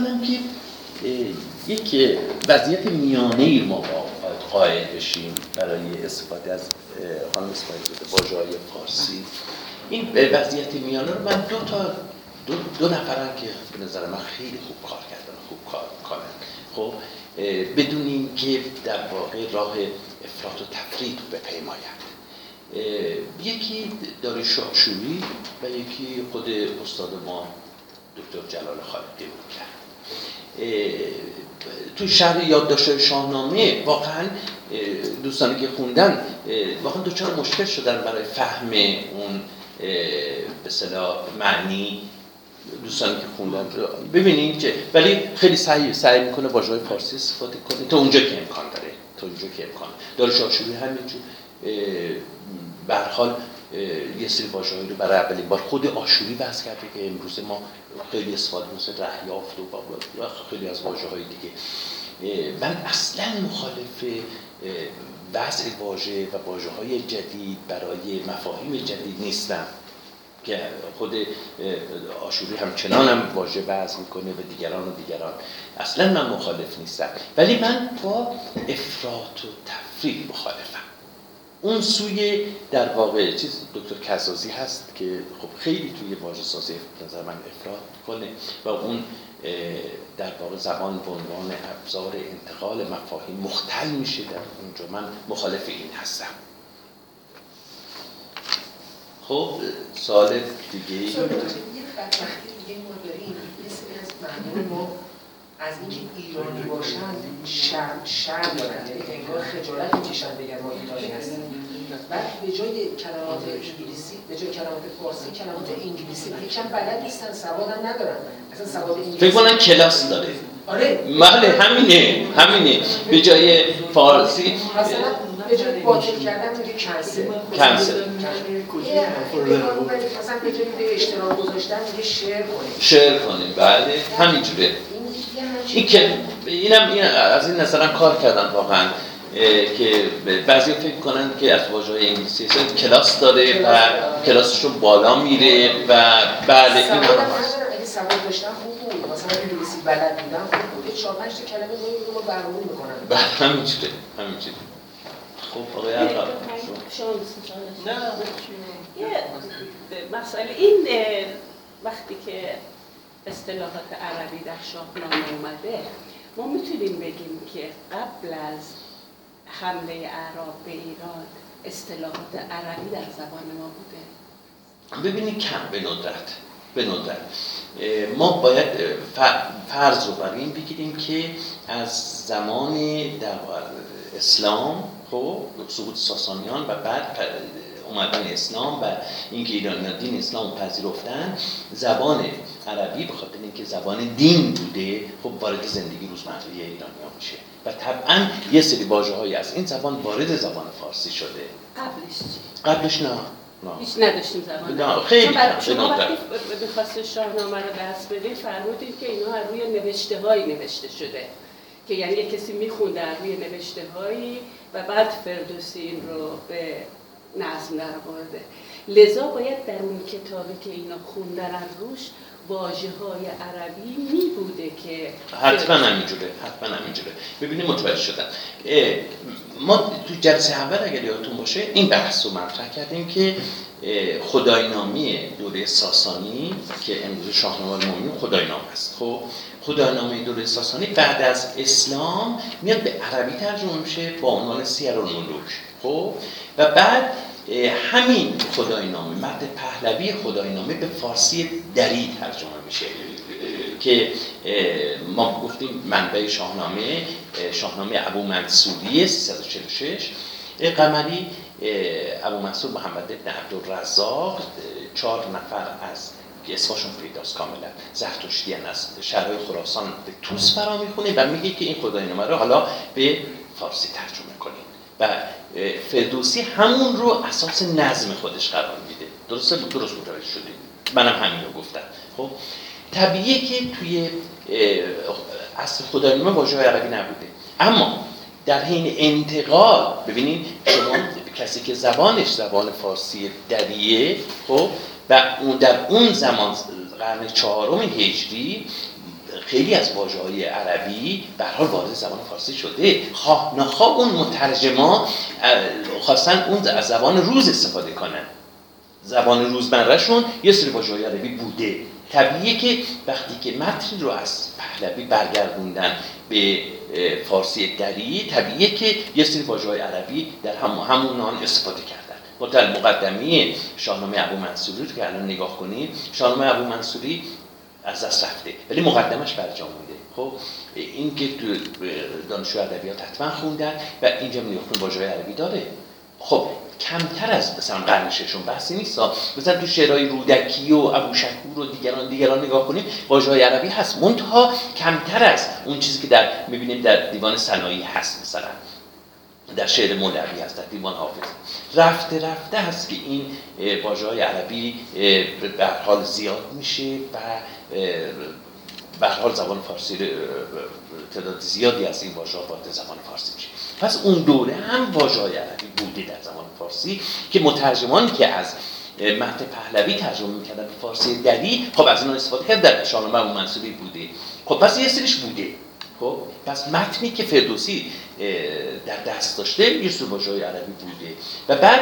می‌کنم که یک وضعیت میانه ای ما قائل بشیم برای استفاده از خانم اسماعیل واژه فارسی. این وضعیت میانه رو من دو تا دو, دو نفرن که به نظر من خیلی خوب کار کردن خوب کار می‌کنن. خب بدون اینکه در واقع راه افراط و تفرید بپیمایند. یکی داری شاشوری و یکی خود استاد ما دکتر جلال خالدی بود کرد تو شهر یادداشت شاهنامه واقعا دوستانی که خوندن واقعا دوچار مشکل شدن برای فهم اون به معنی دوستانی که خوندن. ببینید که ولی خیلی سعی سعی می‌کنه واژه فارسی استفاده کنه. تا اونجا که امکان داره. تا اونجا که امکان. داره همینجور به حال یه سری واژه‌ای رو برای اولین بار خود آشوری بحث کرده که امروز ما خیلی استفاده مثل رهیافت و خیلی از واژه های دیگه من اصلا مخالف وضع واژه و واژه های جدید برای مفاهیم جدید نیستم. که خود آشوری همچنان هم واژه وضع می‌کنه به دیگران و دیگران. اصلا من مخالف نیستم. ولی من با افراط و تفریق مخالفم. اون سوی در واقع چیز دکتر کسازی هست که خب خیلی توی واژه سازی نظر من افراد کنه و اون در واقع زبان به عنوان ابزار انتقال مفاهیم مختل میشه در اونجا. من مخالف این هستم. خب سال دیگه یه ما از اینکه ایرانی باشن شرم شرم دارن. یعنی انگار خجالت می‌کشن بگن ما ایرانی هستیم بعد به جای کلمات انگلیسی به جای کلمات فارسی کلمات انگلیسی. یکم بلد نیستن سواد هم ندارن. اصلا سواد انگلیسی فکر کنن کلاس داره. آره. بله همینه همینه. به جای فارسی. مثلا به جای باطل کردن میگه کنسل. کنسل. مثلا به جای به اشتراک گذاشتن میگه شیر کنیم شیر کنیم بله همینجوره. این که اینم این از این نظرم کار کردن واقعا که بعضی فکر کنن که از واژه های انگلیسی کلاس داره و کلاسش رو بالا میره و بله این هم هست سواد داشتن خوب بود. مثلا انگلیسی بلد بودن خوب بود. چهار پنج تا کلمه نمی‌دونم رو برنامه می‌کنن بله همینجوره همینجوره خب آقای عقب نه مسئله این وقتی که اصطلاحات عربی در شاهنامه اومده. ما می‌تونیم بگیم که قبل از حمله اعراب به ایران اصطلاحات عربی در زبان ما بوده. ببینید کم به ندرت به ندرت. ما باید فرض رو بر این بگیریم که از زمان در اسلام خب سقوط ساسانیان و بعد اومدن اسلام و اینکه ایرانیان دین اسلام پذیرفتن زبان عربی به خاطر اینکه زبان دین بوده خب وارد زندگی روزمره ایرانیان میشه. و طبعا یه سری واژه از این زبان وارد زبان فارسی شده. قبلش قبلش نه. هیچ نداشتیم زبان. نه خیلی شما وقتی بخواست شاهنامه رو دست بده فرمودید که اینا از روی نوشته هایی نوشته شده. که یعنی کسی میخونده روی نوشته هایی و بعد فردوسی این رو به نظم در آورده. لذا باید در اون کتابی که اینا خوندن از روش واژه های عربی می بوده که حتما همینجوره حتما همینجوره. ببینید متوجه شدن ما تو جلسه اول اگر یادتون باشه این بحث رو مطرح کردیم که خداینامی دوره ساسانی که امروز شاهنامه المؤمنین خداینامه است. خب خداینامه دوره ساسانی بعد از اسلام میاد به عربی ترجمه میشه با عنوان سیر و خب و بعد همین خداینامه مرد پهلوی خداینامه به فارسی دری ترجمه میشه که ما گفتیم منبع شاهنامه شاهنامه ابو منصوری 346 قمری ابو منصور محمد بن عبدالرزاق چهار نفر از که اسمشون پیداست کاملا. زرتشتیان از شهرهای خراسان به توس فرا می‌خونه و میگه که این خداینامه رو حالا به فارسی ترجمه کنیم. و فردوسی همون رو اساس نظم خودش قرار میده. درسته؟ درست متوجه شدید منم همین رو گفتم. خب؟ طبیعیه که توی اصل خداینامه واژه عربی نبوده. اما در حین انتقال ببینید شما کسی که زبانش زبان فارسی دریه خب؟ و اون در اون زمان قرن چهارم هجری خیلی از واژه های عربی به حال وارد زبان فارسی شده. خواه نخواه اون مترجما خواستن اون از زبان روز استفاده کنن. زبان روزمرهشون یه سری واژه های عربی بوده. طبیعیه که وقتی که متن رو از پهلوی برگردوندن به فارسی دری طبیعیه که یه سری واژه های عربی در هم همون آن استفاده کردن. در مقدمه شاهنامه ابو منصوری رو که الان نگاه کنید شاهنامه ابو منصوری از دست رفته. ولی مقدمش برجا مونده. خب این که تو دانشجو ادبیات حتما خوندن و اینجا می‌گفتن واژه عربی داره. خب کمتر از مثلا قرن ششم بحثی نیست. مثلا تو شعرهای رودکی و ابو شکور و دیگران دیگران نگاه کنیم واژه عربی هست. منتها کمتر از اون چیزی که در می‌بینیم در دیوان سنایی هست مثلا. در شعر مولوی هست در دیوان حافظ. رفته رفته هست که این واژه های عربی به حال زیاد میشه و به حال زبان فارسی تعداد زیادی از این واژه وارد زبان فارسی میشه. پس اون دوره هم واژه های عربی بوده در زبان فارسی که مترجمانی که از متن پهلوی ترجمه می‌کردن به فارسی دری خب از اون استفاده کرد در شاهنامه و منصوری بوده. خب پس یه سریش بوده. خب پس متنی که فردوسی در دست داشته یه های عربی بوده. و بعد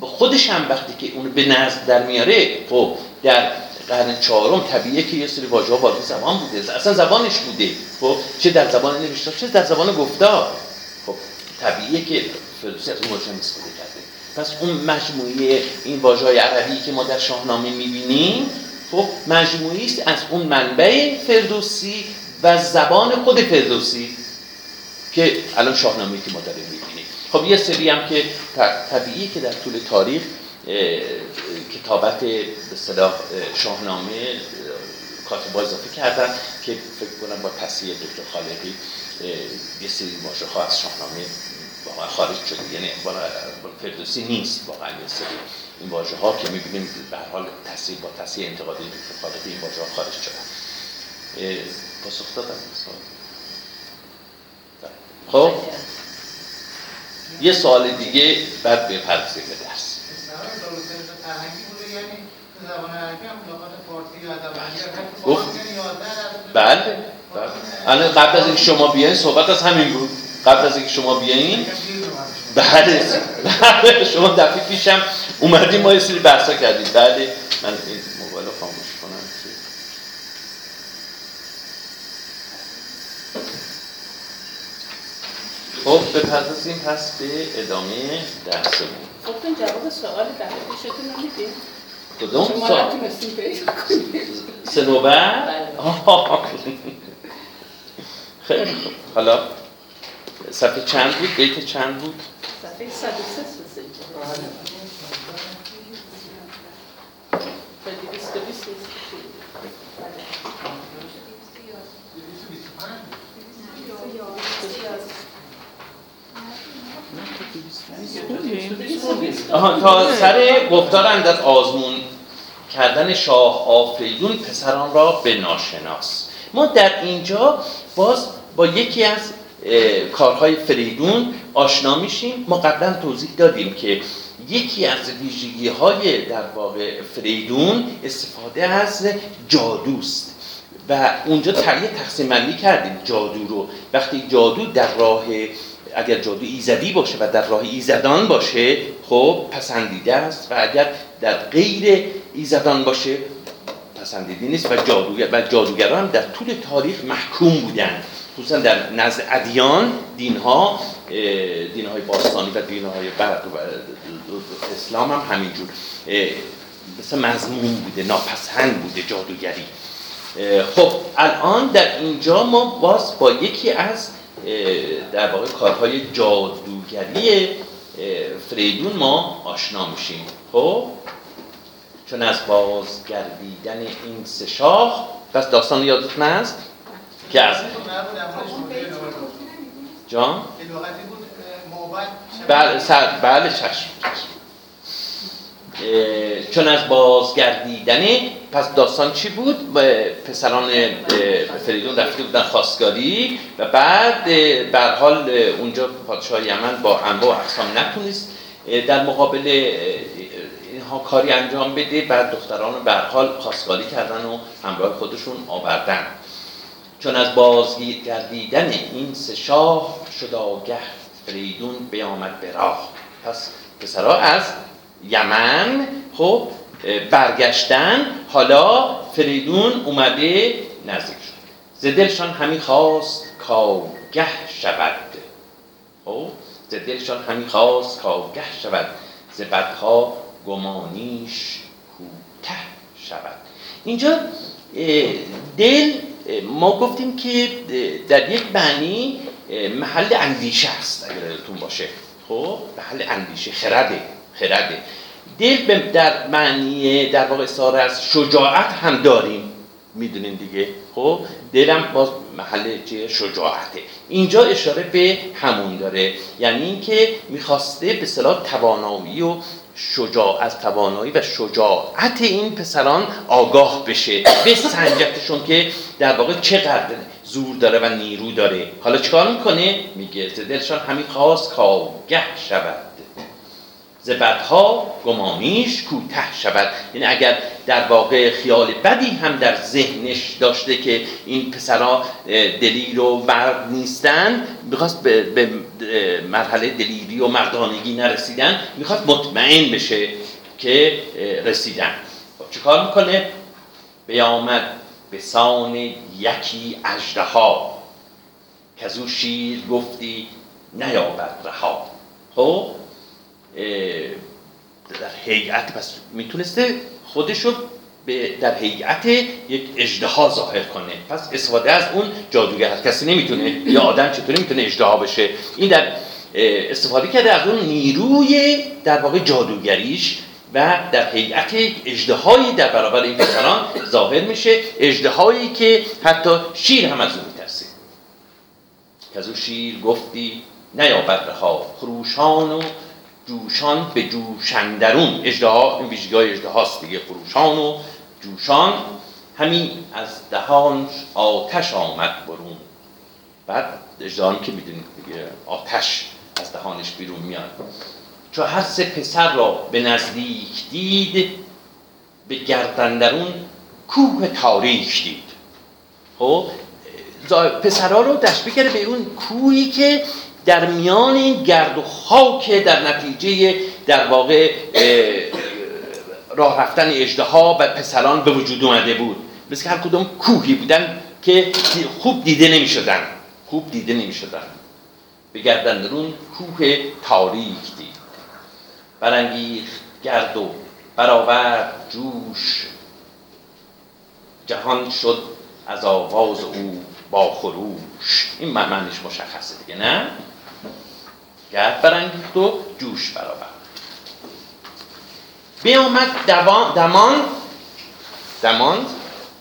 خودش هم وقتی که اون به نزد در میاره خب در قرن چهارم طبیعیه که یه سری واژه ها وارد زبان بوده. اصلا زبانش بوده. خب چه در زبان نوشته چه در زبان گفتار. خب طبیعیه که فردوسی از اون واژه استفاده کرده. پس اون مجموعه این واژه های عربی که ما در شاهنامه می‌بینیم خب مجموعی است از اون منبع فردوسی و زبان خود فردوسی که الان شاهنامه که ما داریم می‌بینیم. خب یه سری هم که طبیعی که در طول تاریخ کتابت به صلاح شاهنامه کاتبا اضافه کردن که فکر کنم با تصحیح دکتر خالقی یه سری واژه از شاهنامه واقعا خارج شده. یعنی فردوسی نیست واقعا یه سری این واژه ها که می‌بینیم به هر حال تصحیح با تصحیح انتقادی دکتر خالقی این واژه ها خارج شدن پاسخ دادم خب؟ یه سوال دیگه بعد بپردازیم به درس گفت بله. الان قبل از اینکه شما بیاین صحبت از همین بود. قبل از اینکه شما بیاین بله. بله. شما دفعه پیشم اومدیم ما یه سری بحثا کردیم. بله. من این موبایل رو خاموش کنم خب بپردازیم پس به ادامه درسمون. خب جواب سوال دفعه پیشتون نمیدیم. کدوم شما نتونستیم پیدا کنیم. سنوبر خیلی خوب. حالا صفحه چند بود؟ بیت چند بود؟ صفحه 103 آها تا سر گفتار در آزمون کردن شاه آفریدون پسران را به ناشناس. ما در اینجا باز با یکی از کارهای فریدون آشنا میشیم. ما قبلا توضیح دادیم که یکی از ویژگی های در واقع فریدون استفاده از جادوست و اونجا تقیه تقسیم بندی کردیم جادو رو. وقتی جادو در راه اگر جادو ایزدی باشه و در راه ایزدان باشه خب پسندیده است و اگر در غیر ایزدان باشه پسندیده نیست و جادوگر و جادوگران در طول تاریخ محکوم بودن خصوصا در نزد ادیان دینها دینهای باستانی و دینهای برق و اسلام هم همینجور مثل مضمون بوده ناپسند بوده جادوگری. خب الان در اینجا ما باز با یکی از در واقع کارهای جادوگری فریدون ما آشنا میشیم. خب؟ چون از بازگردیدن این سه شاخ پس داستان یادتون هست؟ که از جان؟ بله سر بله چشم چون از بازگردیدن پس داستان چی بود؟ پسران فریدون رفته بودن خواستگاری و بعد بر حال اونجا پادشاه یمن با انواع و اقسام نتونست در مقابل اینها کاری انجام بده. بعد دختران رو به حال خواستگاری کردن و همراه خودشون آوردن. چون از بازگردیدن این سه شاه شد آگه فریدون بیامد به راه. پس پسرا از یمن خب برگشتن حالا فریدون اومده نزدیک شد. ز دلشان همی خواست کاگه شود. خب ز دلشان همی خواست کاگه شود. ز بدها گمانیش کوته شود. اینجا دل ما گفتیم که در یک معنی محل اندیشه است اگر یادتون باشه. خب محل اندیشه خرده خرده. دل در معنی در واقع استعاره از شجاعت هم داریم. می‌دونین دیگه. خب؟ دلم باز محل چه شجاعته. اینجا اشاره به همون داره. یعنی اینکه می‌خواسته به صلاح توانایی و شجاع از توانایی و شجاعت این پسران آگاه بشه. به سنجتشون که در واقع چقدر زور داره و نیرو داره. حالا چیکار می‌کنه؟ میگه دلشان همین خواست کاگه شود. زبدها گمانیش کوته شود. یعنی اگر در واقع خیال بدی هم در ذهنش داشته که این پسرها دلیر و مرد نیستن می‌خواست به مرحله دلیری و مردانگی نرسیدن می‌خواست مطمئن بشه که رسیدن. خب چیکار می‌کنه؟ بیامد به سان یکی اجدها که از او شیر گفتی نیابد رها. خب؟ در هیئت پس می‌تونسته خودش رو در هیئت یک اجدها ظاهر کنه. پس استفاده از اون جادوگر هست. کسی نمی‌تونه یا آدم چطوری می‌تونه اجدها بشه؟ این در استفاده کرده از اون نیروی در واقع جادوگریش و در هیئت اجدهایی در برابر این پسران ظاهر میشه. اجدهایی که حتی شیر هم از اون میترسه. که از اون شیر گفتی نیابد رها خروشان و جوشان به جوشندرون اجدها این ویژگاه اجدهاست دیگه خروشان و جوشان. همین از دهان آتش آمد برون. بعد اجدهان که می‌دونید دیگه آتش از دهانش بیرون میاد. چو هر سه پسر را به نزدیک دید به گردندرون کوه تاریخ دید. خب پسرها رو تشبیه کرده به اون کوهی که در میان این گرد و خاک در نتیجه در واقع راه رفتن اجدها و پسران به وجود اومده بود. مثل هر کدوم کوهی بودن که خوب دیده نمی شدن خوب دیده نمی شدن بگردن درون کوه تاریک دید. برانگیخت گرد و برآورد جوش. جهان شد از آواز او با خروش. این معنیش مشخصه دیگه نه؟ گرد برانگیخت و جوش برآورد بیامد دمان دمان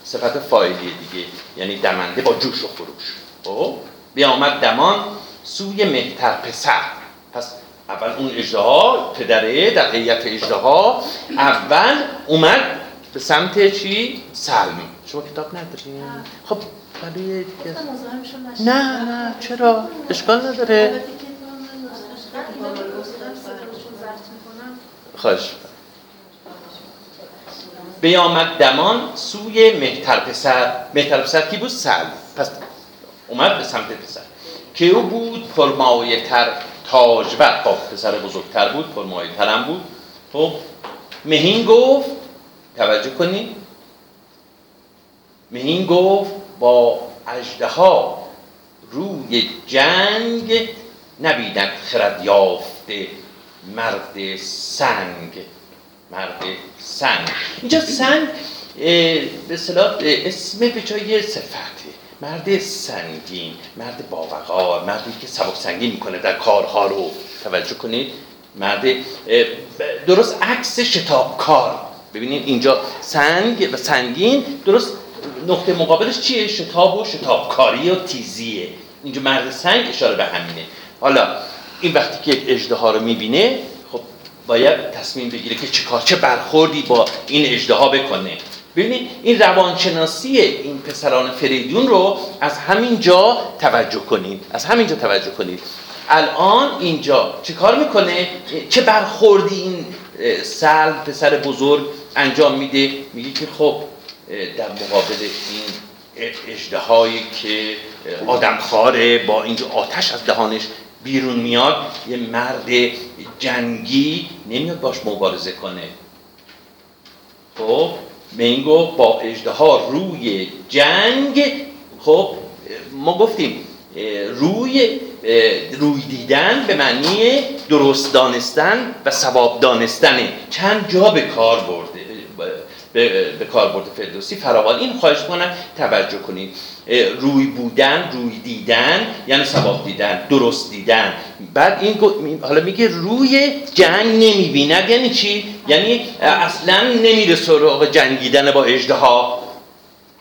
صفت فایلی دیگه یعنی دمنده با جوش و خروش. خب؟ بیامد دمان سوی مهتر پسر. پس اول اون اجدها پدره در قیت اجدها اول اومد به سمت چی؟ سلم شما کتاب ندارین؟ خب ولی نه نه چرا؟ اشکال نداره. خواهش بیامد دمان سوی مهتر پسر. مهتر پسر کی بود؟ سلم پس اومد به سمت پسر. که او بود فرمایه تر تاجور با پسر بزرگتر بود فرمایه ترم بود. خب مهین گفت توجه کنید مهین گفت با اجده روی جنگ نبیدن خرد یافته مرد سنگ مرد سنگ. اینجا سنگ به صلاح اسم به جای صفته مرد سنگین مرد باوقار مردی که سبک سنگین می‌کنه در کارها رو. توجه کنید. مرد درست عکس شتابکار. ببینید اینجا سنگ و سنگین درست نقطه مقابلش چیه؟ شتاب و شتابکاری و تیزیه. اینجا مرد سنگ اشاره به همینه. حالا این وقتی که یک اجدها رو می‌بینه خب باید تصمیم بگیره که چه کار چه برخوردی با این اجدها بکنه. ببینید این روانشناسی این پسران فریدون رو از همین جا توجه کنید. از همین جا توجه کنید. الان اینجا چه کار می‌کنه؟ چه برخوردی این سل پسر بزرگ انجام میده؟ میگه که خب در مقابل این اجدهایی که آدمخواره با اینجا آتش از دهانش بیرون میاد یه مرد جنگی نمیاد باش مبارزه کنه. خب گفت با اجده روی جنگ خب ما گفتیم روی روی دیدن به معنی درست دانستن و ثواب دانستن چند جا به کار برده. به, کار برده فردوسی فراوان. این خواهش کنم توجه کنید. روی بودن روی دیدن یعنی ثواب دیدن درست دیدن. بعد این حالا میگه روی جنگ نمی‌بیند یعنی چی؟ یعنی اصلا نمیره سراغ جنگیدن با اجدها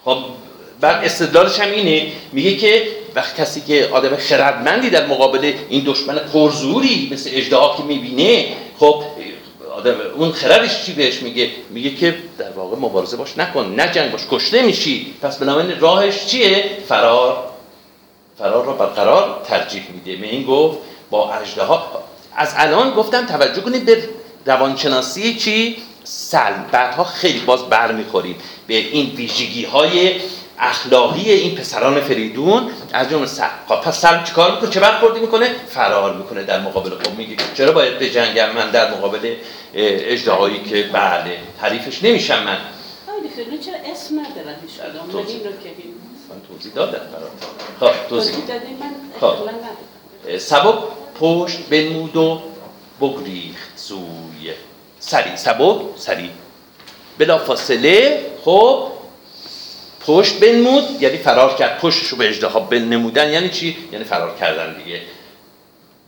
خب بعد استدلالش هم اینه. میگه که وقت کسی که آدم خردمندی در مقابل این دشمن پرزوری مثل اجدها که می‌بینه خب آدم اون خردش چی بهش میگه؟ میگه که در واقع مبارزه باش نکن نه جنگ باش کشته میشی. پس بنابراین راهش چیه؟ فرار. فرار را برقرار ترجیح میده. به این گفت با ها از الان گفتم توجه کنید به روانشناسی چی؟ سلم. بعدها خیلی باز برمیخوریم. به این ویژگی های اخلاقی این پسران فریدون. از جمله خب پس سلم چیکار می‌کنه؟ چه برخوردی می‌کنه؟ فرار می‌کنه در مقابل خب میگه چرا باید به جنگم من در مقابل اجدهایی که بله حریفش نمیشم من. چرا اسم ندارن توضیح من توضیح دادم خب توضیح. خب. سبب پشت بنمود و بگریخت سوی. سری سبب سری. بلا فاصله خب پشت بنمود یعنی فرار کرد. پشتش رو به اجدها بنمودن یعنی چی؟ یعنی فرار کردن دیگه.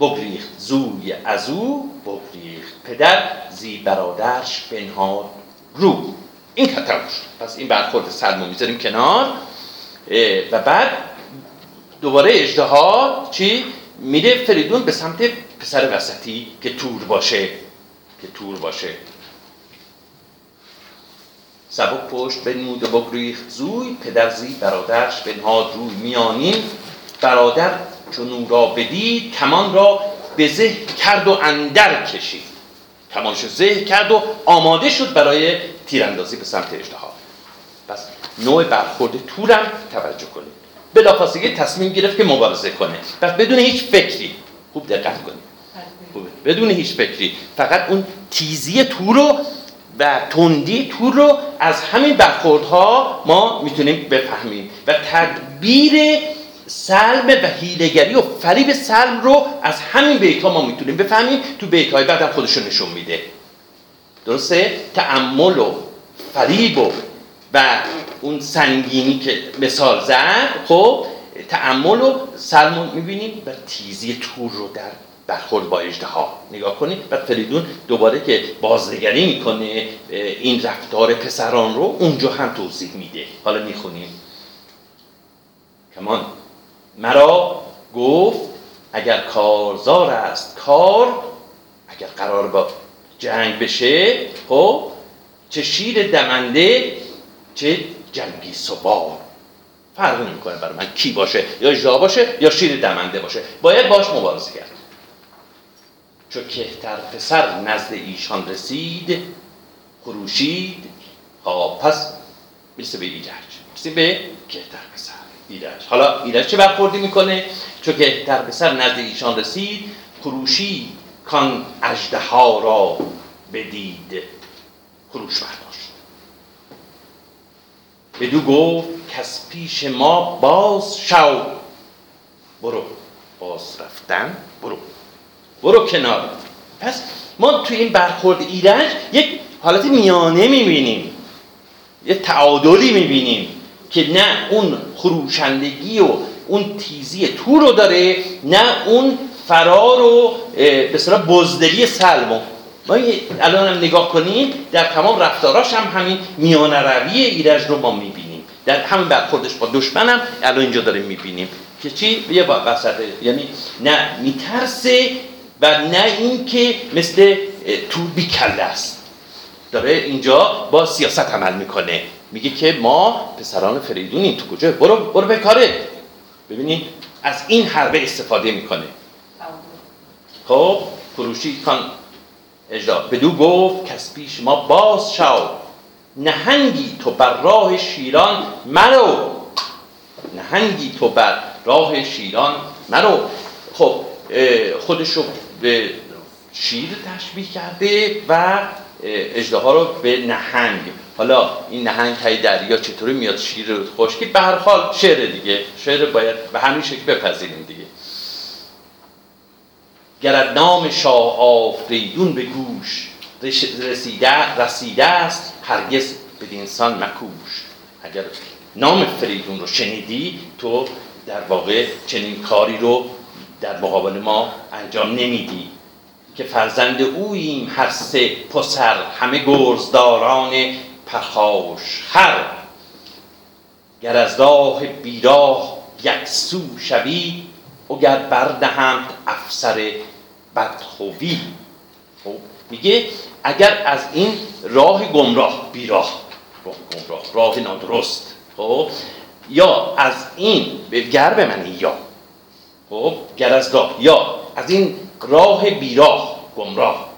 بگریخت زوی از او بگریخت پدر زی برادرش بنهاد رو. این کتر پس این برخورد سلمو می‌ذاریم کنار. و بعد دوباره اجدها چی؟ میره فریدون به سمت پسر وسطی که تور باشه. که تور باشه. سبک پشت بنمود و بگریخت زوی پدر زی برادرش بنهاد روی میانین برادر چون او را بدید کمان را به زه کرد و اندر کشید. کمانش زه کرد و آماده شد برای تیراندازی به سمت اجتها پس نوع برخورد تورم توجه کنید. بلافاصله تصمیم گرفت که مبارزه کنه. پس بدون هیچ فکری. خوب دقت کنید. بدون هیچ فکری. فقط اون تیزی تور رو و تندی تور رو از همین برخوردها ما می‌تونیم بفهمیم. و تدبیر سلم و هیلگری و فریب سلم رو از همین بیت ها ما می‌تونیم بفهمیم. تو بیت های بعد هم خودشون نشون میده. درسته؟ تعمل و فریب و و اون سنگینی که مثال زد. خب تعمل و سلم می‌بینیم و تیزی تور رو در برخورد با اجدها نگاه کنید. بعد فریدون دوباره که بازنگری می‌کنه این رفتار پسران رو اونجا هم توضیح میده. حالا می‌خونیم. کمان مرا گفت اگر کارزار است کار اگر قرار با جنگ بشه خب چه شیر دمنده چه جنگی سبار فرق نمی‌کنه برای من کی باشه یا جا باشه یا شیر دمنده باشه. باید باش مبارزه کرد. چو کهتر پسر نزد ایشان رسید خروشید ها پس می‌رسه به ایرج می‌رسه به کهتر پسر. ایرج. حالا ایرج چه برخوردی می‌کنه؟ چو کهتر پسر نزد ایشان رسید خروشید کان اجده ها را بدید. خروش برداشت بدو گفت کس پیش ما باز شو. برو. باز رفتن برو. برو کنار. پس ما توی این برخورد ایرج یک حالت میانه می‌بینیم. یه تعادلی می‌بینیم. که نه اون خروشندگی و اون تیزی تو رو داره نه اون فرار و به صورت بزدلی سلمو ما الان هم نگاه کنیم در تمام رفتاراش هم همین میانه روی ایرج رو ما می‌بینیم. در همین برخوردش با دشمنم الان اینجا داریم می‌بینیم. که چی؟ یه وسط یعنی نه میترسه و نه اینکه مثل تور بیکله است. داره اینجا با سیاست عمل می‌کنه. میگه که ما پسران فریدونیم تو کجا؟ برو برو به کاره. ببینید از این حربه استفاده می‌کنه. خب فروشی کان اجرا بدو گفت کس پیش ما باز شو نهنگی تو بر راه شیران مرو. نهنگی تو بر راه شیران مرو. خب خودش رو به شیر تشبیه کرده و اجده رو به نهنگ. حالا این نهنگ های دریا چطوری میاد شیر رو خشکی به هر حال شعر دیگه. شعر باید به همین شکل بپذیریم دیگه. گرد نام شاه آفریدون به گوش. رسیده, رسیده است هرگز به انسان مکوش. اگر نام فریدون رو شنیدی تو در واقع چنین کاری رو در مقابل ما انجام نمیدی. که فرزند اوییم هر سه پسر همه گرزداران پرخاش هر گر از راه بیراه یک سو شوی او گر بردهم افسر بدخوی. خب میگه اگر از این راه گمراه بیراه راه گمراه راه نادرست. خب یا از این گر به من یا. خب گر از یا از این راه بیراه گمراه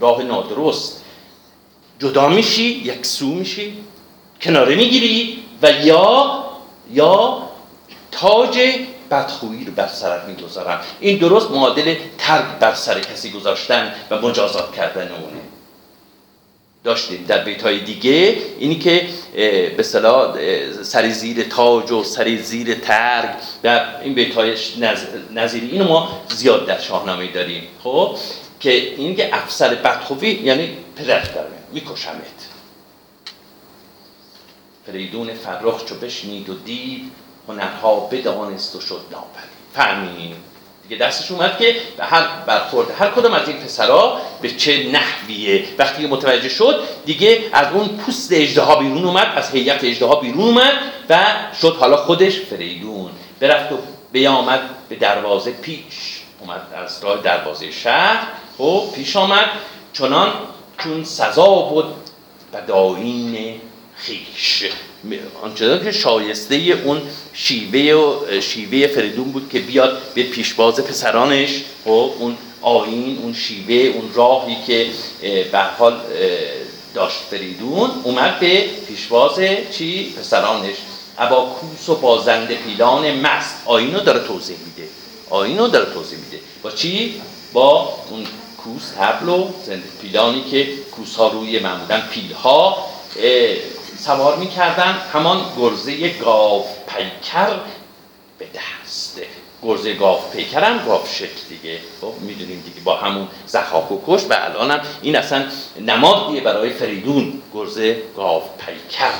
راه نادرست. جدا میشی یک سو میشی کناره می‌گیری و یا یا تاج بدخویی رو بر سرت می‌گذارم این درست معادل ترک بر سر کسی گذاشتن و مجازات کردن اونه. داشتیم. در بیت های دیگه اینی که به صلاح سری زیر تاج و سری زیر ترگ در این بیت های نظیری. اینو ما زیاد در شاهنامه داریم. خب؟ که این که افسر بدخوی یعنی پدر داره میکشمت. فریدون فرخ چو بشنید و دید هنرها بدانست و شد ناپدید. فهمید دیگه دستش اومد که به هر برخورد هر کدام از این پسرا به چه نحویه. وقتی متوجه شد دیگه از اون پوست اجدها بیرون اومد از هیئت اجدها بیرون اومد و شد حالا خودش فریدون. برفت و بیامد به دروازه پیش. اومد از راه دروازه شهر. خب پیش آمد. چنان چون سزا بود بداین خیش. آنچنان که شایسته اون شیوه و شیوه فریدون بود که بیاد به پیشواز پسرانش خب اون آین اون شیوه اون راهی که به حال داشت فریدون اومد به پیشواز چی؟ پسرانش. ابا کوس و بازنده پیلان مست. آینو داره توضیح میده. آینو داره توضیح میده. با چی؟ با اون کوس تبل و پیلانی که کوس ها روی معمولا پیل ها سوار می‌کردن همان گرزه گاو پیکر به دست. گرزه گاو پیکر هم گاو دیگه. خب می‌دونیم دیگه با همون زخاک و کش و الان هم این اصلا نمادیه برای فریدون گرزه گاو پیکر.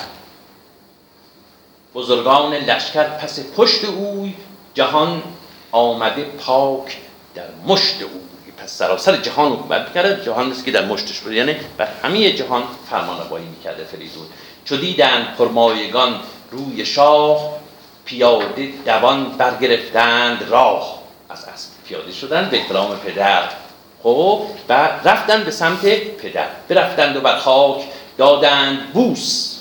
بزرگان لشکر پس پشت اوی جهان آمده پاک در مشت او پس سراسر جهان حکومت کرده جهان نیست که در مشتش بود یعنی بر همه جهان فرمان روایی می‌کرده فریدون. چو دیدند پرمایگان روی شاه پیاده دوان برگرفتند راه. از اسب پیاده شدن به احترام پدر. خب و رفتن به سمت پدر. برفتند و بر خاک دادند بوس.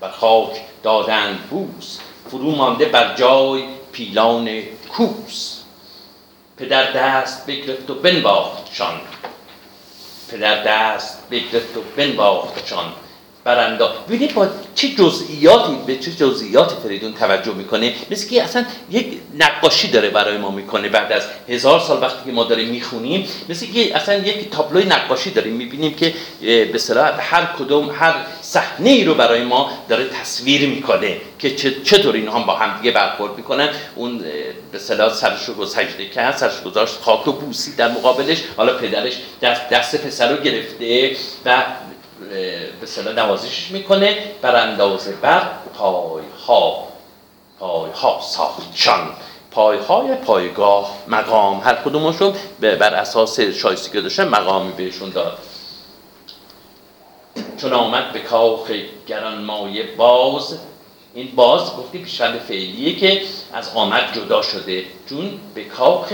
بر خاک دادند بوس. فرو مانده بر جای پیلان کوس. پدر دست بگرفت و بنواختشان. پدر دست بگرفت و بنواختشان. برندا ببینید با چه جزئیاتی به چه جزئیات فریدون توجه می‌کنه؟ مثل که اصلا یک نقاشی داره برای ما می‌کنه بعد از هزار سال وقتی که ما داریم می‌خونیم. مثل که اصلا یک تابلوی نقاشی داریم. می‌بینیم که به صلاح هر کدوم هر صحنه ای رو برای ما داره تصویر می‌کنه که چطور اینها با هم دیگه برخورد می‌کنن. اون به صلاح سرش رو سجده کرد سرش گذاشت خاک و بوسی در مقابلش. حالا پدرش دست, دست پسر رو گرفته و به صلاح نوازشش می‌کنه. بر اندازه بر پای ها پای ها ساختشان. پای های پایگاه مقام. هر کدومشون بر اساس شایستی که داشتن مقامی بهشون داد. چون آمد به کاخ گرانمایه باز. این باز گفتی پیشوند فعلیه که از آمد جدا شده. چون به کاخ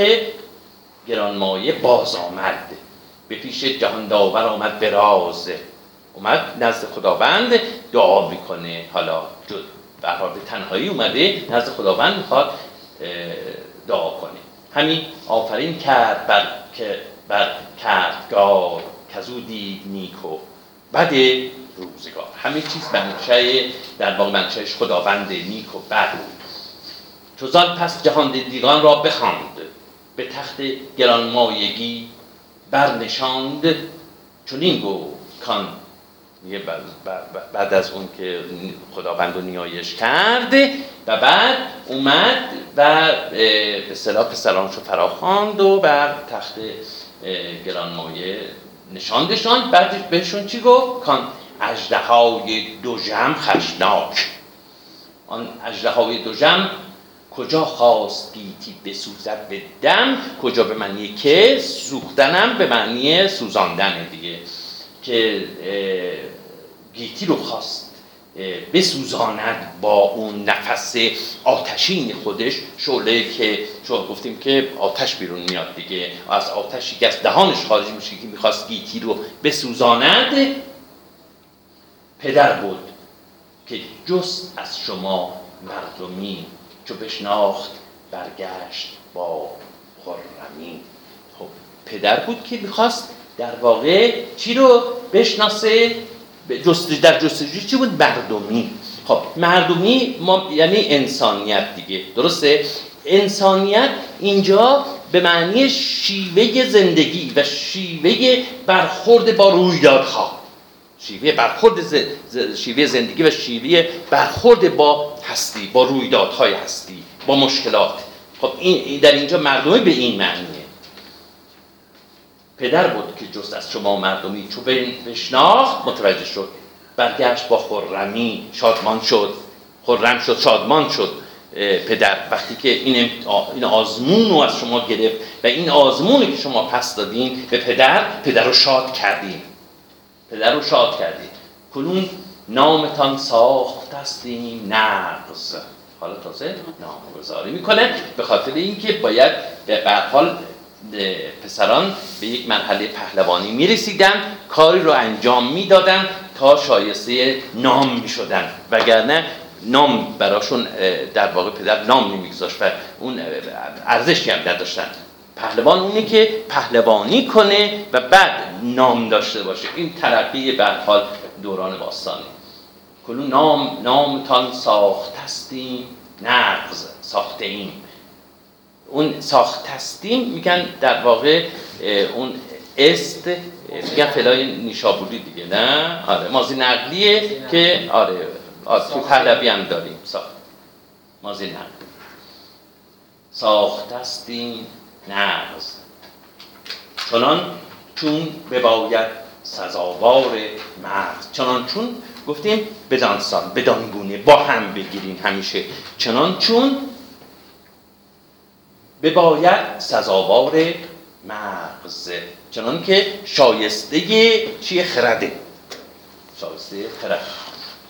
گرانمایه باز آمد. به پیش جهان داور آمد به راز. اومد نزد خداوند دعا می‌کنه. حالا جد به تنهایی اومده نزد خداوند می‌خواد دعا کنه. همین آفرین کرد بر, بر کردگار کزو دید نیکو بد روزگار. همه چیز منشه در واقع منشهش خداوند نیک و بد چوزان پس جهان دیگان را بخواند به تخت گرانمایگی برنشاند. چنین گفت کان بعد از اون که خداوند رو نیایش کرد و بعد اومد و به اصطلاح پسرانش رو فراخواند و بر تخت گرانمایه نشاندشان بعد بهشون چی گفت؟ کان اجده های دو جم خشناک. آن اجده های دو جم کجا خواست گیتی بسوزد به دم؟ کجا به معنی که سوختنم؟ به معنی سوزاندن دیگه. که گیتی رو خواست بسوزاند با اون نفس آتشین خودش. شعله که شما گفتیم که آتش بیرون میاد دیگه. از آتشی که از دهانش خارج میشه که می‌خواست گیتی رو بسوزاند. پدر بود که جست از شما مردمی چو بشناخت برگشت با خرمی. خب پدر بود که می‌خواست در واقع چی رو بشناسه؟ در جستجوی چی بود؟ مردمی. خب مردمی ما یعنی انسانیت دیگه. درسته؟ انسانیت اینجا به معنی شیوه زندگی و شیوه برخورد با رویدادها. شیوه برخورد شیوه زندگی و شیوه برخورد با هستی با رویدادهای هستی با مشکلات. خب این در اینجا مردمی به این معنیه. پدر بود که جست از شما مردمی چو بشناخت. متوجه شد. برگشت با خرمی شادمان شد. خرم شد شادمان شد. پدر وقتی که این, این آزمون رو از شما گرفت و این آزمونی که شما پس دادین به پدر پدر رو شاد کردیم پدر رو شاد کردیم کنون نامتان ساخت هستیم نقض حالا تازه نامگذاری می‌کنه به خاطر اینکه باید به حال پسران به یک مرحله پهلوانی می‌رسیدن کاری رو انجام می‌دادن تا شایسته نام می‌شدن. وگرنه نام براشون در واقع پدر نام نمیگذاشت و اون ارزشی هم نداشتن. پهلوان اونه که پهلوانی کنه و بعد نام داشته باشه. این ترقی به حال دوران باستانی کلو نام نامتان ساختستیم نقض ساخته ایم. اون ساختستیم میگن در واقع اون است میگن فلای نیشابوری دیگه نه؟ آره مازی نقلیه که آره, آره تو پهلوی هم داریم ساخت. مازی نقلی ساختستیم نقض چنان چون بباید سزاوار مرد. چنان چون گفتیم بدانسان بدان گونه با هم بگیرین همیشه. چنان چون بباید سزاوار مغز. چنان که شایسته چی خرده؟ شایسته خرد.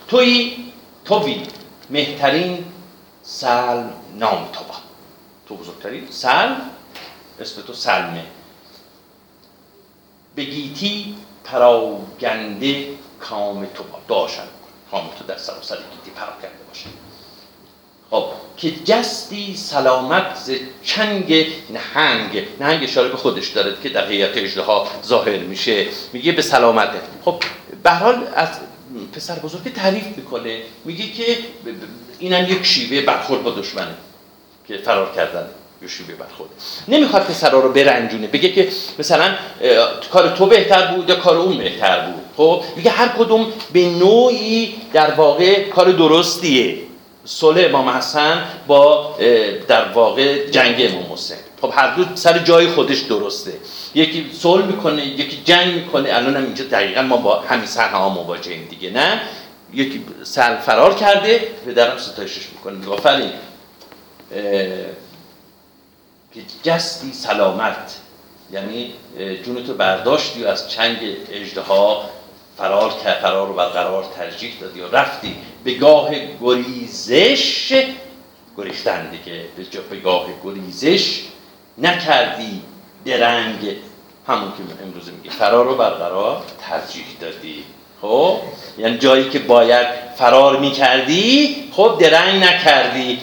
توی توی مهترین سل نام تو با تو بزرگترین سل اسم تو سلمه. به گیتی پراگنده کام تو با داشن کام تو در سر و سر گیتی پراگنده باشه. خب که جستی سلامت ز چنگ نهنگ نهنگ اشاره به خودش داره که در حیات اجدها ظاهر میشه میگه به سلامته خب به حال از پسر بزرگ تعریف می‌کنه میگه که اینم یک شیوه برخورد با دشمنه که فرار کردن یه شیوه برخورد. نمی‌خواد پسرها رو برنجونه بگه که مثلا کار تو بهتر بود یا کار اون بهتر بود. خب میگه هر کدوم به نوعی در واقع کار درستیه. صلح امام حسن با در واقع جنگ امام حسین. خب هر دو سر جای خودش درسته. یکی صلح می‌کنه یکی جنگ می‌کنه. الان هم اینجا دقیقا ما با همین صحنه ها مواجهیم دیگه نه؟ یکی سر فرار کرده پدرم ستایشش می‌کنه. میگه آفرین. که جستی سلامت. یعنی جونتو برداشتی از چنگ اجدها فرار کرد فرار رو برقرار ترجیح دادی و رفتی به گاه گریزش گریختن دیگه. به گاه گریزش نکردی درنگ همون که امروز میگه. فرار رو برقرار ترجیح دادی. خب؟ یعنی جایی که باید فرار می‌کردی خب درنگ نکردی.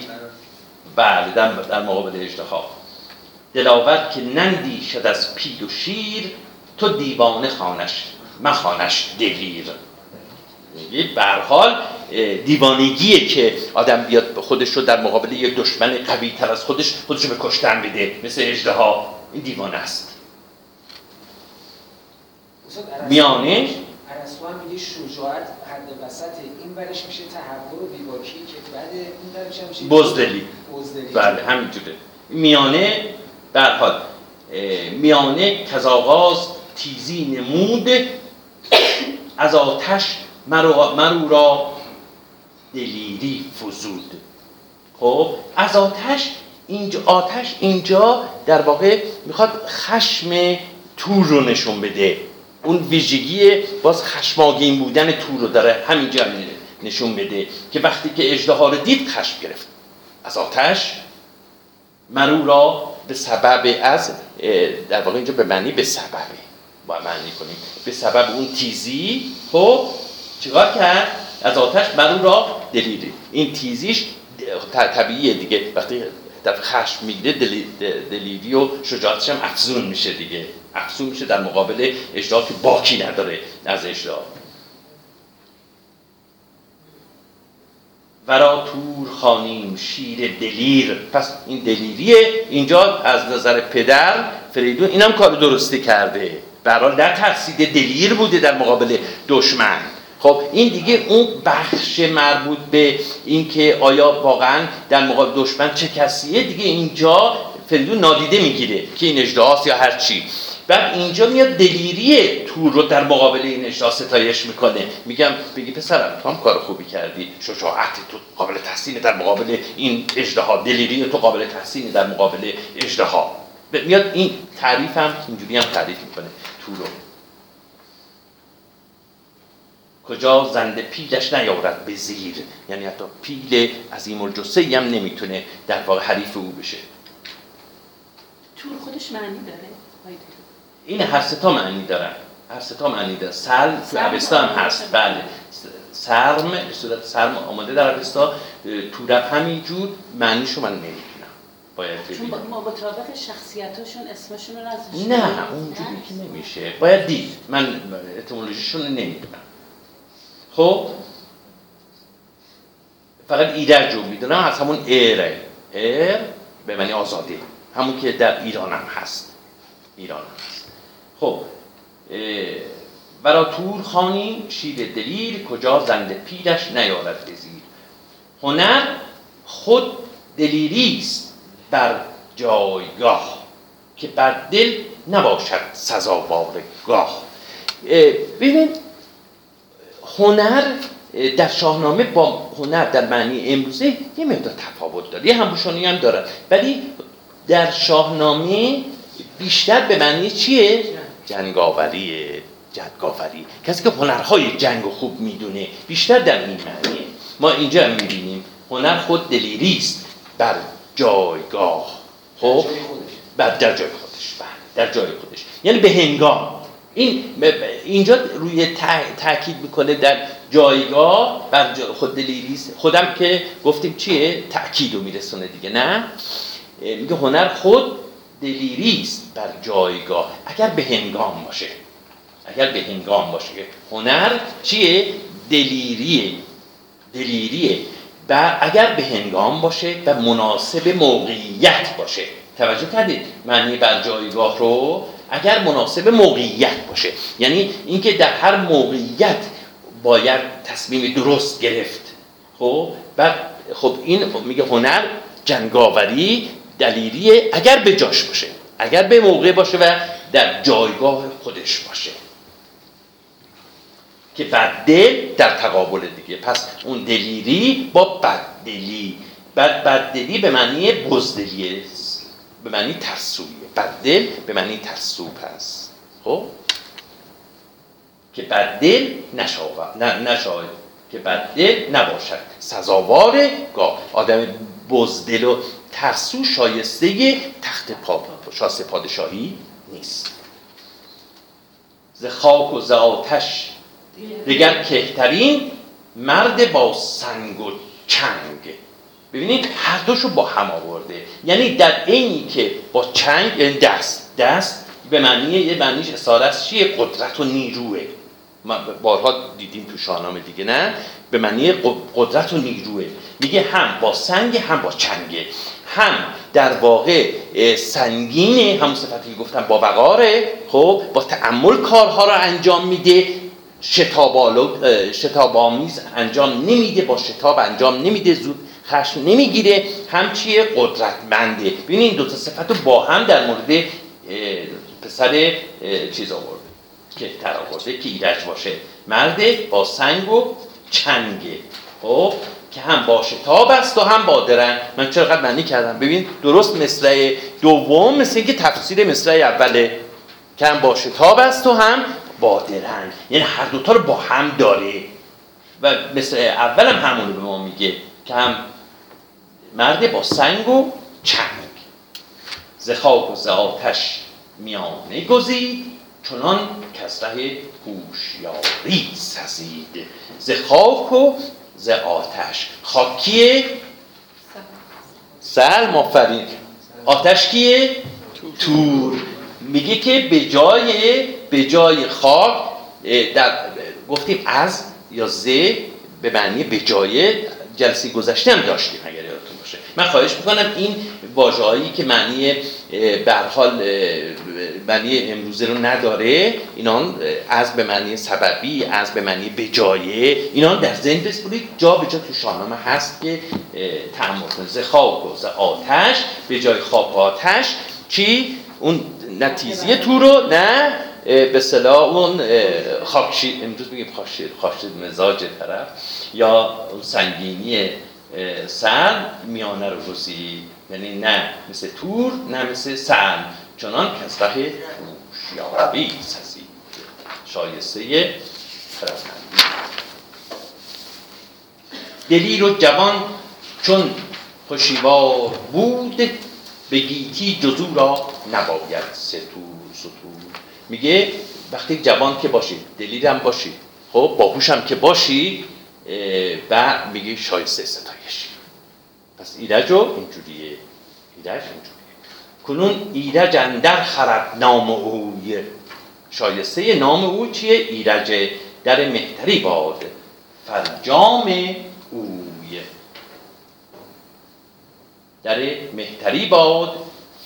بله در مقابل اجتخاب دلاور که نندی شد از پید و شیر تو دیوانه خانش. مخانش دلیر. میگه به حال دیوانگیه که آدم بیاد خودش رو در مقابل یک دشمن قوی تر از خودش خودش رو به کشتن بده مثل اجدها این دیوانه است. میانه؟ ارسطو هم میگه شجاعت حد وسط این برش میشه تحول و بیباکی که بعد این برش میشه بزدلی. بله همینجوره. میانه در حال میانه کزاغاز تیزی نمود از آتش مرو را دلیری فزود. خب از آتش اینجا آتش اینجا در واقع می‌خواد خشم تور رو نشون بده. اون ویژگی باز خشماگین بودن تور رو داره همینجا نشون بده که وقتی که اجده رو دید خشم گرفت. از آتش مرو را به سبب از در واقع اینجا به معنی به سببه معنی کنیم به سبب اون تیزی خب چیکار کرد؟ از آتش مرو را دلیری این تیزیش طبیعیه دیگه. وقتی در خشم می‌گیره دلیری و شجاعتش هم افزون میشه دیگه. افزون میشه در مقابل اجرا که باکی نداره از اجرا. ورا تور خانیم شیر دلیر. پس این دلیریه اینجا از نظر پدر فریدون اینم کار درستی کرده. برای نترسیده دلیر بوده در مقابل دشمن. خب این دیگه اون بخش مربوط به اینکه آیا واقعا در مقابل دشمن چه کسیه دیگه اینجا فریدون نادیده می‌گیره که این اجدهاست یا هر چی. بعد اینجا میاد دلیری تور رو در مقابل این اجدا ستایش می‌کنه. میگم بگی پسرم تو هم کار خوبی کردی. شجاعت تو قابل تحسین در مقابل این اجدها دلیری تو قابل تحسین در مقابل اجدها میاد این تعریف هم اینجوری هم تعریف می‌کنه. تور رو کجا زنده پیلش نیارد به زیر. یعنی حتی پیل از این الجسه هم نمی‌تونه در واقع حریف او بشه. تور خودش معنی داره؟ این هر ستا معنی دارن هر ستا معنی داره. سلم تو عبستا هم هست. بله. سرم به صورت سرم آماده در عبستا تورب همینجور معنیشو من نمی‌دونم. باید چون ما مطابق شخصیتاشون اسمشون رو نزدش نه اونجوری که نمیشه. باید دید. من اتمولوژیشون نمی‌دونم. خب؟ فقط ایدر جو می‌دونم. از همون ایره ایر به معنی آزادی. همون که در ایران هم هست. ایران هست. خب. برا تور خانی شیر دلیر کجا زنده پیرش نیارد بزیر هنر خود دلیری است. بر جایگاه که بر دل نباشد سزاوار گاه. ببین هنر در شاهنامه با هنر در معنی امروزه یه مقدار تفاوت داره یه همپوشانی هم داره. ولی در شاهنامه بیشتر به معنی چیه؟ جنگاوری جدگاوری. کسی که هنرهای جنگ خوب می‌دونه بیشتر در این معنیه. ما اینجا می‌بینیم هنر خود دلیری است. بر جایگاه. خب؟ بر در جای خودش. بله در جای خودش. یعنی به هنگام. این اینجا روی تاکید می‌کنه در جایگاه بر خود دلیری خودم که گفتیم چیه؟ تاکید رو میرسونه دیگه نه؟ میگه هنر خود دلیری است بر جایگاه. اگر به هنگام باشه. اگر به هنگام باشه. هنر چیه؟ دلیریه. دلیریه. و اگر به هنگام باشه و مناسب موقعیت باشه. توجه کردید؟ معنی بر جایگاه رو؟ اگر مناسب موقعیت باشه. یعنی اینکه در هر موقعیت باید تصمیم درست گرفت. خب؟ بعد خب این میگه هنر جنگاوری دلیریه اگر به جاش باشه. اگر به موقع باشه و در جایگاه خودش باشه. که بددل در تقابل دیگه. پس اون دلیری با بددلی بد بددلی به معنی بزدلیه. به معنی ترسویه. بددل به معنی ترسوب هست. خب؟ که بددل نشاید نه که بددل نباشد. سزاوار گاه. آدم بزدل و ترسو شایسته تخت شاست پادشاهی نیست. ز خاک و ز آتش دیگر کهترین مرد با سنگ و چنگ. ببینید هر دوشو با هم آورده. یعنی در عینی که با چنگ یعنی دست دست به معنی یه معنیش اساره است چیه؟ قدرت و نیروه. ما بارها دیدیم تو شاهنامه دیگه نه؟ به معنی قدرت و نیروه. میگه هم با سنگ هم با چنگه هم در واقع سنگینه همون صفتی گفتم با وقاره. خب با تعمل کارها رو انجام میده. شتاب آمیز انجام نمیده با شتاب انجام نمیده زود خشم نمی‌گیره. هم چیه؟ قدرتمنده. ببینید این دو تا صفت رو با هم در مورد پسر چیز آورده که تر آورده که ایرج باشه. مرد با سنگ و چنگه. خب؟ که هم با شتاب است و هم با درنگ من چقدر معنی کردم؟ ببین درست مثل دوم مثل اینکه تفسیر مثل اوله که هم با شتاب است و هم با درنگ یعنی هر دوتا رو با هم داره. و مثل اول هم همونو به ما میگه که هم مرد با سنگ و چنگ. ز خاک و ز آتش میانه گزید چنان کسره هوشیاری سزید. ز خاک و ز آتش. خاک کیه؟ سل مافرین آتش کیه؟ تور. میگه که به جای به جای خاک در گفتیم از یا ز به معنی به جای جلسه گذشته هم داشتیم اگر یادتون باشه. من خواهش می‌کنم این واژه‌هایی که معنی به حال معنی امروزه رو نداره اینان از به معنی سببی از به معنی به جایه اینان در ذهن بسپرید. جا به جا تو شاهنامه هست که تعمل کنید ز خاک آتش به جای خاک آتش چی؟ اون نتیزی تو رو نه؟ به صلاح اون خاکشی امروز میگیم خاکشید خاکشید مزاج طرف یا سنگینی سر میانه رو گزید. یعنی نه مثل تور نه مثل سن چنان که از ره هوشیاری سزید شایسته خردمندی. دلیر و جوان چون خوشیوار بود به گیتی جزو را نباید ستور ستور میگه وقتی جوان که باشید دلیرم باشید خب باهوشم که باشی و میگه شایسته ستایش. پس ایرج اینجوریه ایرج اینجوریه. کنون ایرج اندر خرد نام اوی شایسته نام او چیه؟ ایرج در مهتری باد. فرجام اوی در مهتری باد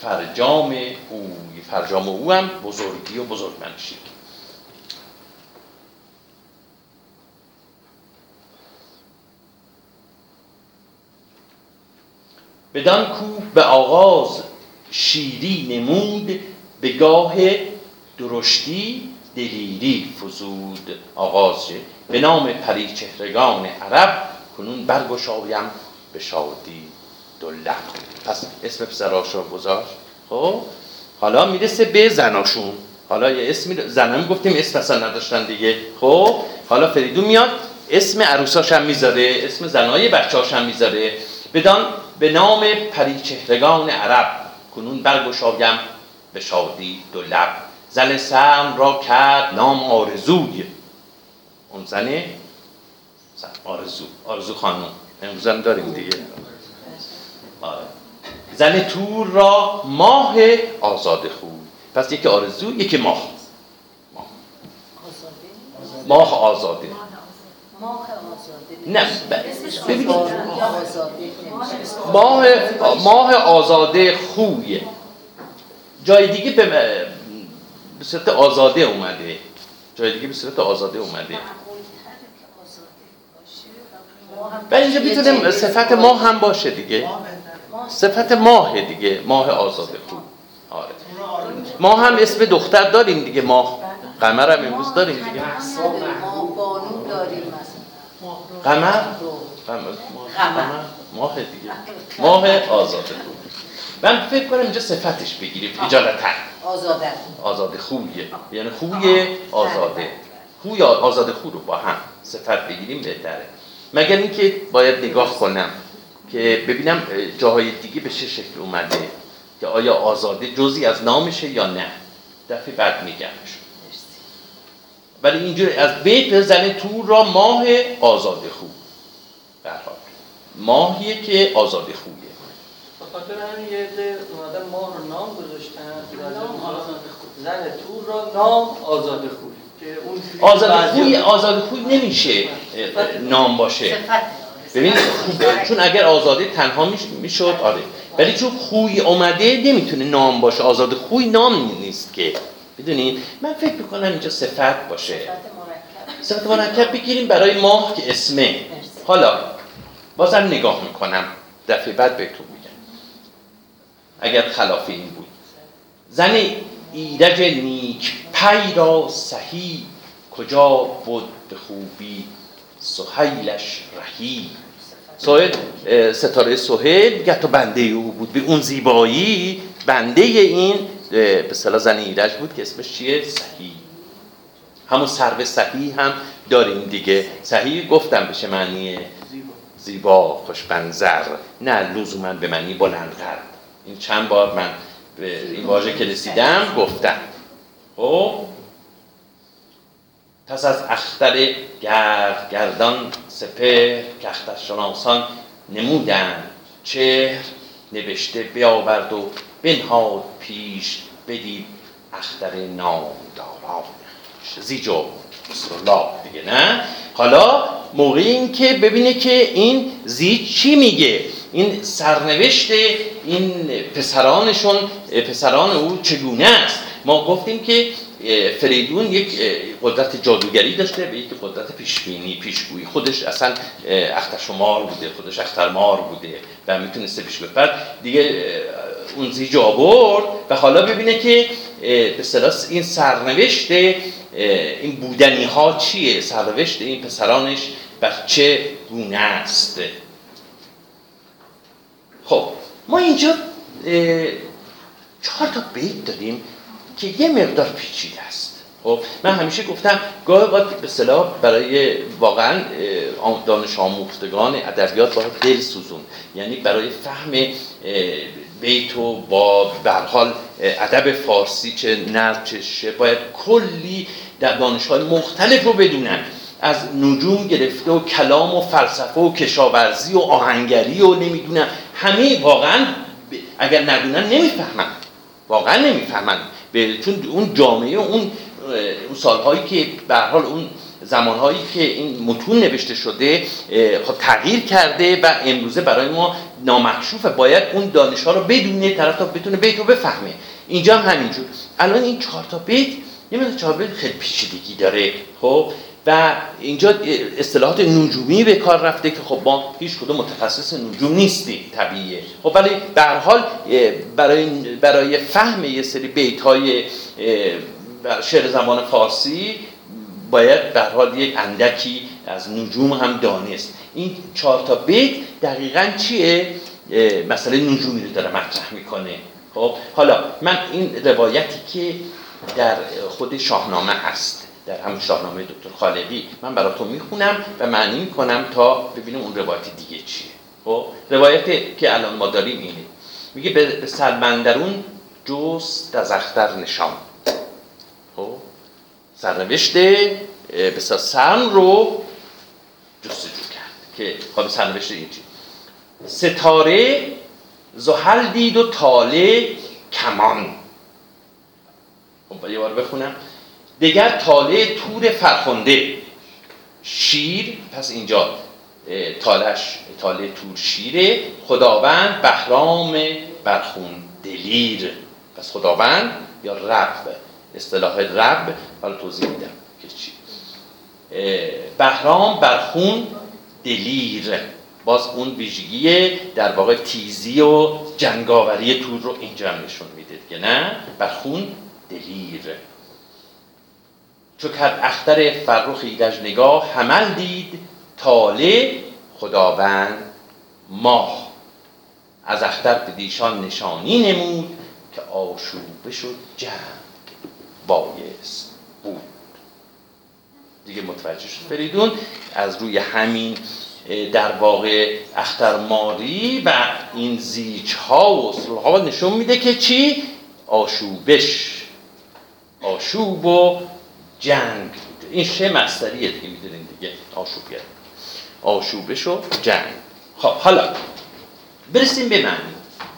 فرجام اوی فرجام او هم بزرگی و بزرگمنشی. بدان کو به آغاز شیری نمود به گاه درشتی دلیری فزود. آغاز به نام پری چهرگان عرب کنون برگشایم به شادی دلق پس اسم پسراشو گذاشت. خب؟ حالا می‌رسه به زناشون. حالا یه اسم زنم گفتیم اسم اصلا نداشتن دیگه. خب حالا فریدون میاد اسم عروساش هم می‌ذاره اسم زنای بچه‌هاش هم می‌ذاره. بدان به نام پریچهرگان عرب. کنون برگشایم به شادی دو لب. زن سرم را کرد نام آرزوی. اون زنه آرزو. آرزو خانم. امروز هم داریم دیگه. آره. زن تور را ماه آزاد خوی. پس یکی آرزو یکی ماه. ماه آزاده ماه آزاده نه ببینید. ماه ماه آزاده خویه جای دیگه به به صورت آزاده اومده. جای دیگه به صورت آزاده اومده. و اینجا می‌تونه صفت ماه هم باشه دیگه. صفت ماه دیگه ماه آزاده خوب. آره. ما هم اسم دختر داریم دیگه ماه. قمر هم امروز داریم دیگه. ما بانو داریم. قمر؟ قمر. ماه دیگه. ماه آزاده خوب. من فکر کنم اینجا صفتش بگیریم. اجالتا آزاده آزاده خویه یعنی خوی آزاده. خوی آزاده خو رو با هم صفت بگیریم بهتره. مگر اینکه باید نگاه کنم. که ببینم جاهای دیگه به چه شکل اومده که آیا آزاده جزی از نامشه یا نه. دفعه بعد میگمش ولی اینجور از بیت زن تور را ماه آزاده خوب برحال ماهیه که آزاده خوبیه خاطر همین یه عده اومدن ماه رو نام گذاشتن. زن تور را نام آزاده خوبی که اون چیزی که آزاد بعضی- خوی آزاد خوی نمیشه نام باشه. صفت ببین چون اگر آزاده تنها میش- می‌شد آره. ولی چون خوی اومده نمی‌تونه نام باشه. آزاد خوی نام نیست که. می‌دونین من فکر می‌کنم اینجا صفت باشه. صفت مرکب. بگیریم برای ماه که اسمه. حالا بازم نگاه می‌کنم. دفعه بعد بهتون میگم. اگر خلاف این بود. زن ایرج نیک پی را صحیح کجا بود به خوبی؟ سهیلش رهی. اه، ستاره سهیل دیگه تو بنده او بود. به اون زیبایی بنده این به صلاح زن ایرج بود که اسمش چیه؟ صحیح. همون سرو صحیح هم داریم دیگه. صحیح گفتم بشه معنی زیبا. خوشبنظر نه لزوما به معنی بلندقد این چند بار من به این واژه که رسیدم گفتم. خب؟ پس از اختر گرد گردان سپر که اخترشناسان نمودند چهر نوشته بیاورد و بنهاد پیش بدید اختر نامداران. زیجو الله. دیگه نه؟ حالا موقع این که ببینه که این زی چی میگه؟ این سرنوشت این پسرانشون پسران او چگونه است؟ ما گفتیم که فریدون یک قدرت جادوگری داشته و یک قدرت پیشبینی پیشگویی. خودش اصلا اخترشمار بوده خودش اخترمار بوده و می‌تونسته پیش بعد دیگه اون زیج آورد و حالا ببینه که به اصطلاح این سرنوشت این بودنی ها چیه؟ سرنوشت این پسرانش بر چه گونه است؟ خب ما اینجا چهار تا بیت داریم. که یه مقدار پیچیده است. خب من همیشه گفتم گاهی اوقات به اصطلاح برای واقعا دانش آموختگان ادبیات باید دل سوزون. یعنی برای فهم بیت و با حال ادب فارسی چه نر چه شه باید کلی در دانش های مختلف رو بدونن. از نجوم گرفته و کلام و فلسفه و کشاورزی و آهنگری و نمی‌دونم همه واقعا اگر ندونن نمی‌فهمن. واقعا نمی‌فهمن. به- چون اون جامعه اون اون سالهایی که به حال اون زمانهایی که این متون نوشته شده خب تغییر کرده و امروزه برای ما نامکشوفه باید اون دانش ها رو بدونه طرف تا بتونه بیت رو بفهمه. اینجا هم همینجور. الان این چهار تا بیت یه چهار بیت خیلی پیچیدگی داره. خب و اینجا اصطلاحات نجومی به کار رفته که خب ما هیچ کدوم متخصص نجوم نیستیم طبیعیه. خب ولی هر حال برای برای فهم یه سری بیت های شعر زبان فارسی باید هر حال یک اندکی از نجوم هم دانست. این چهار تا بیت دقیقا چیه؟ مسئله نجومی رو داره مطرح می‌کنه. خب حالا من این روایتی که در خود شاهنامه هست در همون شاهنامه دکتر خالقی. من براتون می‌خونم و معنی می‌کنم تا ببینیم اون روایت دیگه چیه. خب؟ روایت که الان ما داریم اینه. میگه به به سربندرون جست از اختر نشان. خب؟ سرنوشت بسیار سرم رو جستجو کرد که خب سرنوشت این چی ستاره زحل دید و تاله کمان. خب یه بار بخونم. دیگر تاله تور فرخنده. شیر پس اینجا تالش تاله تور شیره. خداوند بهرام برخون دلیر. پس خداوند یا رب اصطلاح رب حالا توضیح میدم که چی. بهرام برخون دلیر. باز اون ویژگی در واقع تیزی و جنگاوری تور رو اینجا نشون میده که نه؟ برخون دلیر. چو کرد اختر فرخ ایرج نگاه حمل دید تاله خداوند ماه. از اختر به دیشان نشانی نمود که آشوبه شد جنگ بایست بود. دیگه متوجه شد فریدون از روی همین در واقع اخترماری و این زیج ها و سلوح ها نشون میده که چی؟ آشوبش. آشوب و جنگ. این شه مستریه دیگه می‌دونین دیگه. آشوب گرد آشوبش و جنگ. خب حالا برسیم به معنی.